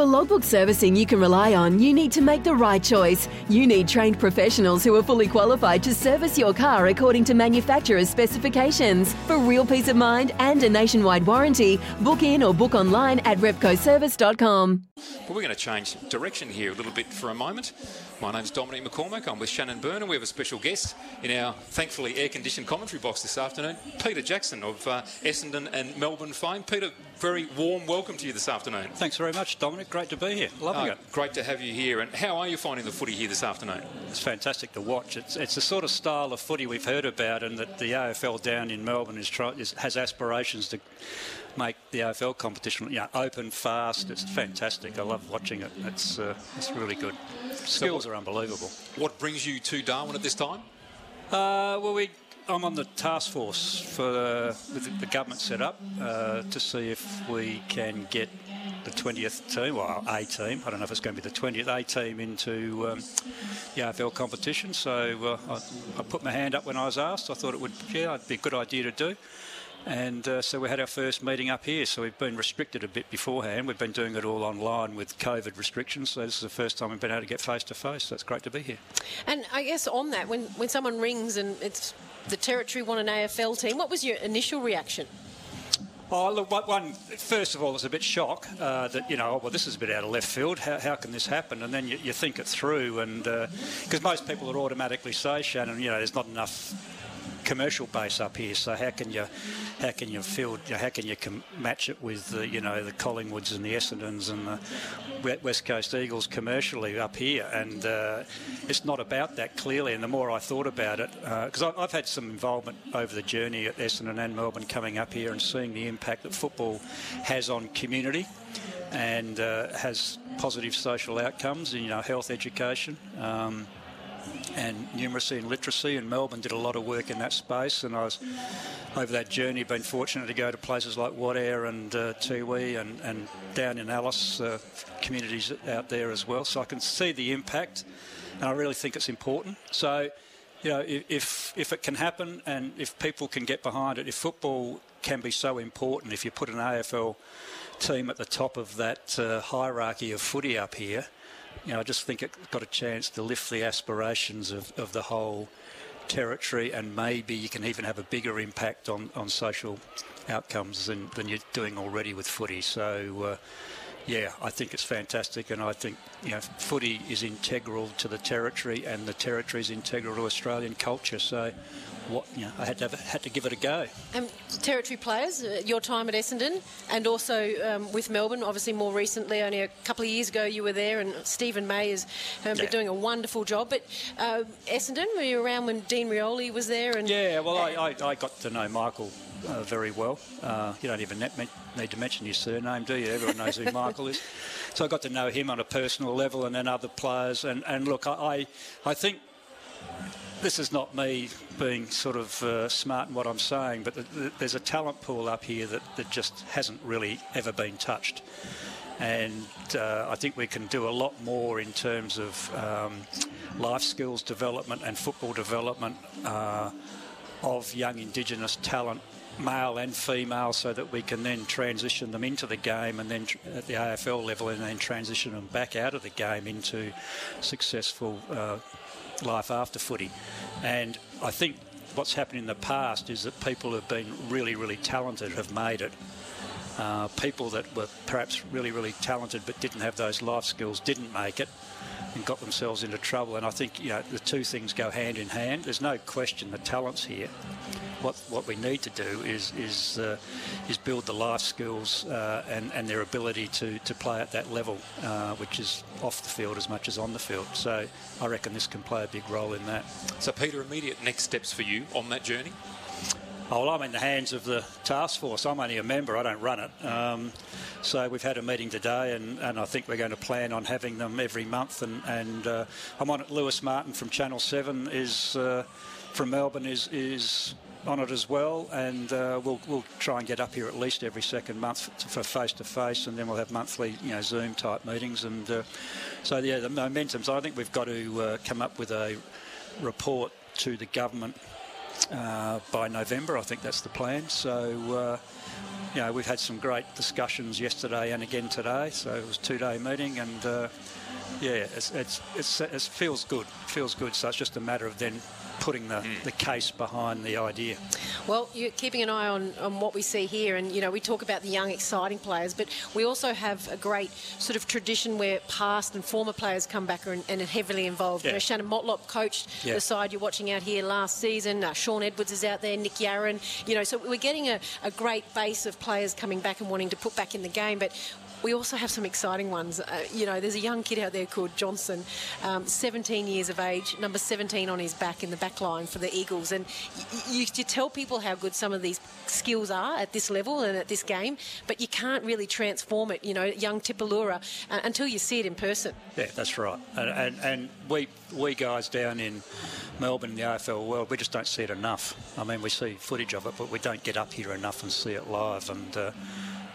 For logbook servicing you can rely on, you need to make the right choice. You need trained professionals who are fully qualified to service your car according to manufacturer's specifications. For real peace of mind and a nationwide warranty, book in or book online at repcoservice.com. But we're going to change direction here a little bit for a moment. My name's Dominic McCormack. I'm with Shannon Byrne, and we have a special guest in our thankfully air-conditioned commentary box this afternoon, Peter Jackson of uh, Essendon and Melbourne fame. Peter, very warm welcome to you this afternoon. Thanks very much, Dominic. Great to be here. Loving Uh, it. Great to have you here. And how are you finding the footy here this afternoon? It's fantastic to watch. It's, it's the sort of style of footy we've heard about, and that the AFL down in Melbourne is, try, is has aspirations to make the AFL competition you know, open, fast. It's fantastic. I love watching it. It's uh, it's really good. Skills are unbelievable. What brings you to Darwin at this time? Uh, well, we. I'm on the task force for with the- the government set up uh, to see if we can get the 20th team, well, A team. I don't know if it's going to be the 20th A team into um, the AFL competition. So uh, I, I put my hand up when I was asked. I thought it would, yeah, it'd be a good idea to do. And uh, so we had our first meeting up here. So we've been restricted a bit beforehand. We've been doing it all online with COVID restrictions. So this is the first time we've been able to get face to face. So it's great to be here. And I guess on that, when, when someone rings and it's the territory want an AFL team, what was your initial reaction? Oh, look, one- first of all, it's a bit shock uh, that, you know, oh, well, this is a bit out of left field. How, how can this happen? And then you, you think it through, and because most people would automatically say, Shannon, you know, there's not enough commercial base up here, so how can you, how can you field, how can you com- match it with, the, you know, the Collingwoods and the Essendons and the West Coast Eagles commercially up here? And uh, it's not about that clearly. And the more I thought about it, because I I've had some involvement over the journey at Essendon and Melbourne coming up here and seeing the impact that football has on community and uh, has positive social outcomes, and you know, health, education. Um, and numeracy and literacy, and Melbourne did a lot of work in that space. And I was over that journey, been fortunate to go to places like Wadeye and uh, Tiwi and, and down in Alice, uh, communities out there as well. So I can see the impact, and I really think it's important. So, you know, if- if if it can happen, and if people can get behind it, if football can be so important, if you put an AFL team at the top of that uh, hierarchy of footy up here, you know, I just think it's got a chance to lift the aspirations of, of the whole territory, and maybe you can even have a bigger impact on, on social outcomes than, than you're doing already with footy. So, uh, yeah, I think it's fantastic, and I think you know footy is integral to the territory, and the territory is integral to Australian culture. So, what you know, I had to have, had to give it a go. Um, territory players, uh, your time at Essendon, and also um, with Melbourne, obviously more recently, only a couple of years ago you were there, and Steven May has um, Yeah. been doing a wonderful job. But uh, Essendon, were you around when Dean Rioli was there? And Yeah, well, I, I, I got to know Michael uh, very well. Uh, you don't even need to mention his surname, do you? Everyone knows who Michael is. So I got to know him on a personal level, and then other players. And, and look, I I think this is not me being sort of uh, smart in what I'm saying, but th- th- there's a talent pool up here that, that just hasn't really ever been touched. And uh, I think we can do a lot more in terms of um, life skills development and football development uh, of young Indigenous talent, male and female, so that we can then transition them into the game and then tr- at the AFL level and then transition them back out of the game into successful uh, life after footy. And I think what's happened in the past is that people who've been really, really talented have made it. Uh, people that were perhaps really, really talented but didn't have those life skills didn't make it and got themselves into trouble. And I think you know the two things go hand in hand. There's no question the talent's here. What what we need to do is is uh, is build the life skills uh, and and their ability to to play at that level, uh, which is off the field as much as on the field. So I reckon this can play a big role in that. So, Peter, immediate next steps for you on that journey? Oh, well, I'm in the hands of the task force. I'm only a member, I don't run it. Um, so we've had a meeting today, and, and I think we're going to plan on having them every month. And, and uh, I'm on it. Lewis Martin from Channel 7 is uh, from Melbourne is, is on it as well, and uh, we'll, we'll try and get up here at least every second month for face to face, and then we'll have monthly, you know, Zoom type meetings. And uh, so, yeah, the momentum. So I think we've got to uh, come up with a report to the government uh, by November. I think that's the plan. So uh, you know, we've had some great discussions yesterday and again today. So it was a two-day meeting, and uh, yeah, it's, it's, it's, it feels good. It feels good. So it's just a matter of then putting the, mm. the case behind the idea. Well, you're keeping an eye on, on what we see here, and you know we talk about the young, exciting players, but we also have a great sort of tradition where past and former players come back and, and are heavily involved. Yeah. You know, Shannon Motlop coached yeah. the side you're watching out here last season. Uh, Shaun Edwards is out there, Nick Yarran. You know, so we're getting a, a great base of players coming back and wanting to put back in the game, but we also have some exciting ones. Uh, you know, there's a young kid out there called Johnson, um, 17 years of age, number 17 on his back in the back line for the Eagles. And you, you tell people how good some of these skills are at this level and at this game, but you can't really transform it, you know, young Tipalura, uh, until you see it in person. Yeah, that's right. And, and, and we, we guys down in Melbourne in the AFL world, we just don't see it enough. I mean, we see footage of it, but we don't get up here enough and see it live. And uh,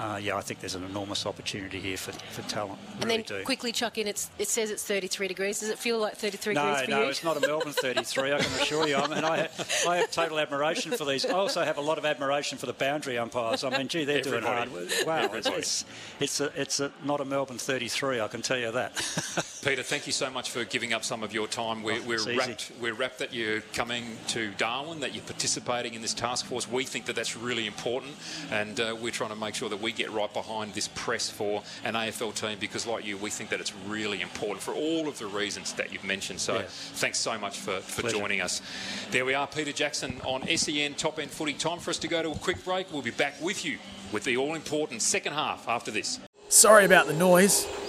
uh, yeah, I think there's an enormous opportunity here for, for talent. And really then do. quickly chuck in, it's, it says it's 33 degrees. Does it feel like 33 no, degrees for no, you? No, it's not a Melbourne 33, I can assure you. I mean, I, I have total admiration for these. I also have a lot of admiration for the boundary umpires. I mean, gee, they're doing hard. Wow, it's, it's, it's, a, it's a, not a Melbourne 33, I can tell you that. Peter, thank you so much for giving up some of your time. We're, oh, we're, wrapped, we're wrapped that you're coming to Darwin, that you're participating in this task force. We think that that's really important, and uh, we're trying to make sure that we get right behind this press for an AFL team because, like you, we think that it's really important for all of the reasons that you've mentioned. So, yeah. thanks so much for, for joining us. There we are, Peter Jackson on SEN Top End Footy. Time for us to go to a quick break. We'll be back with you with the all important second half after this. Sorry about the noise.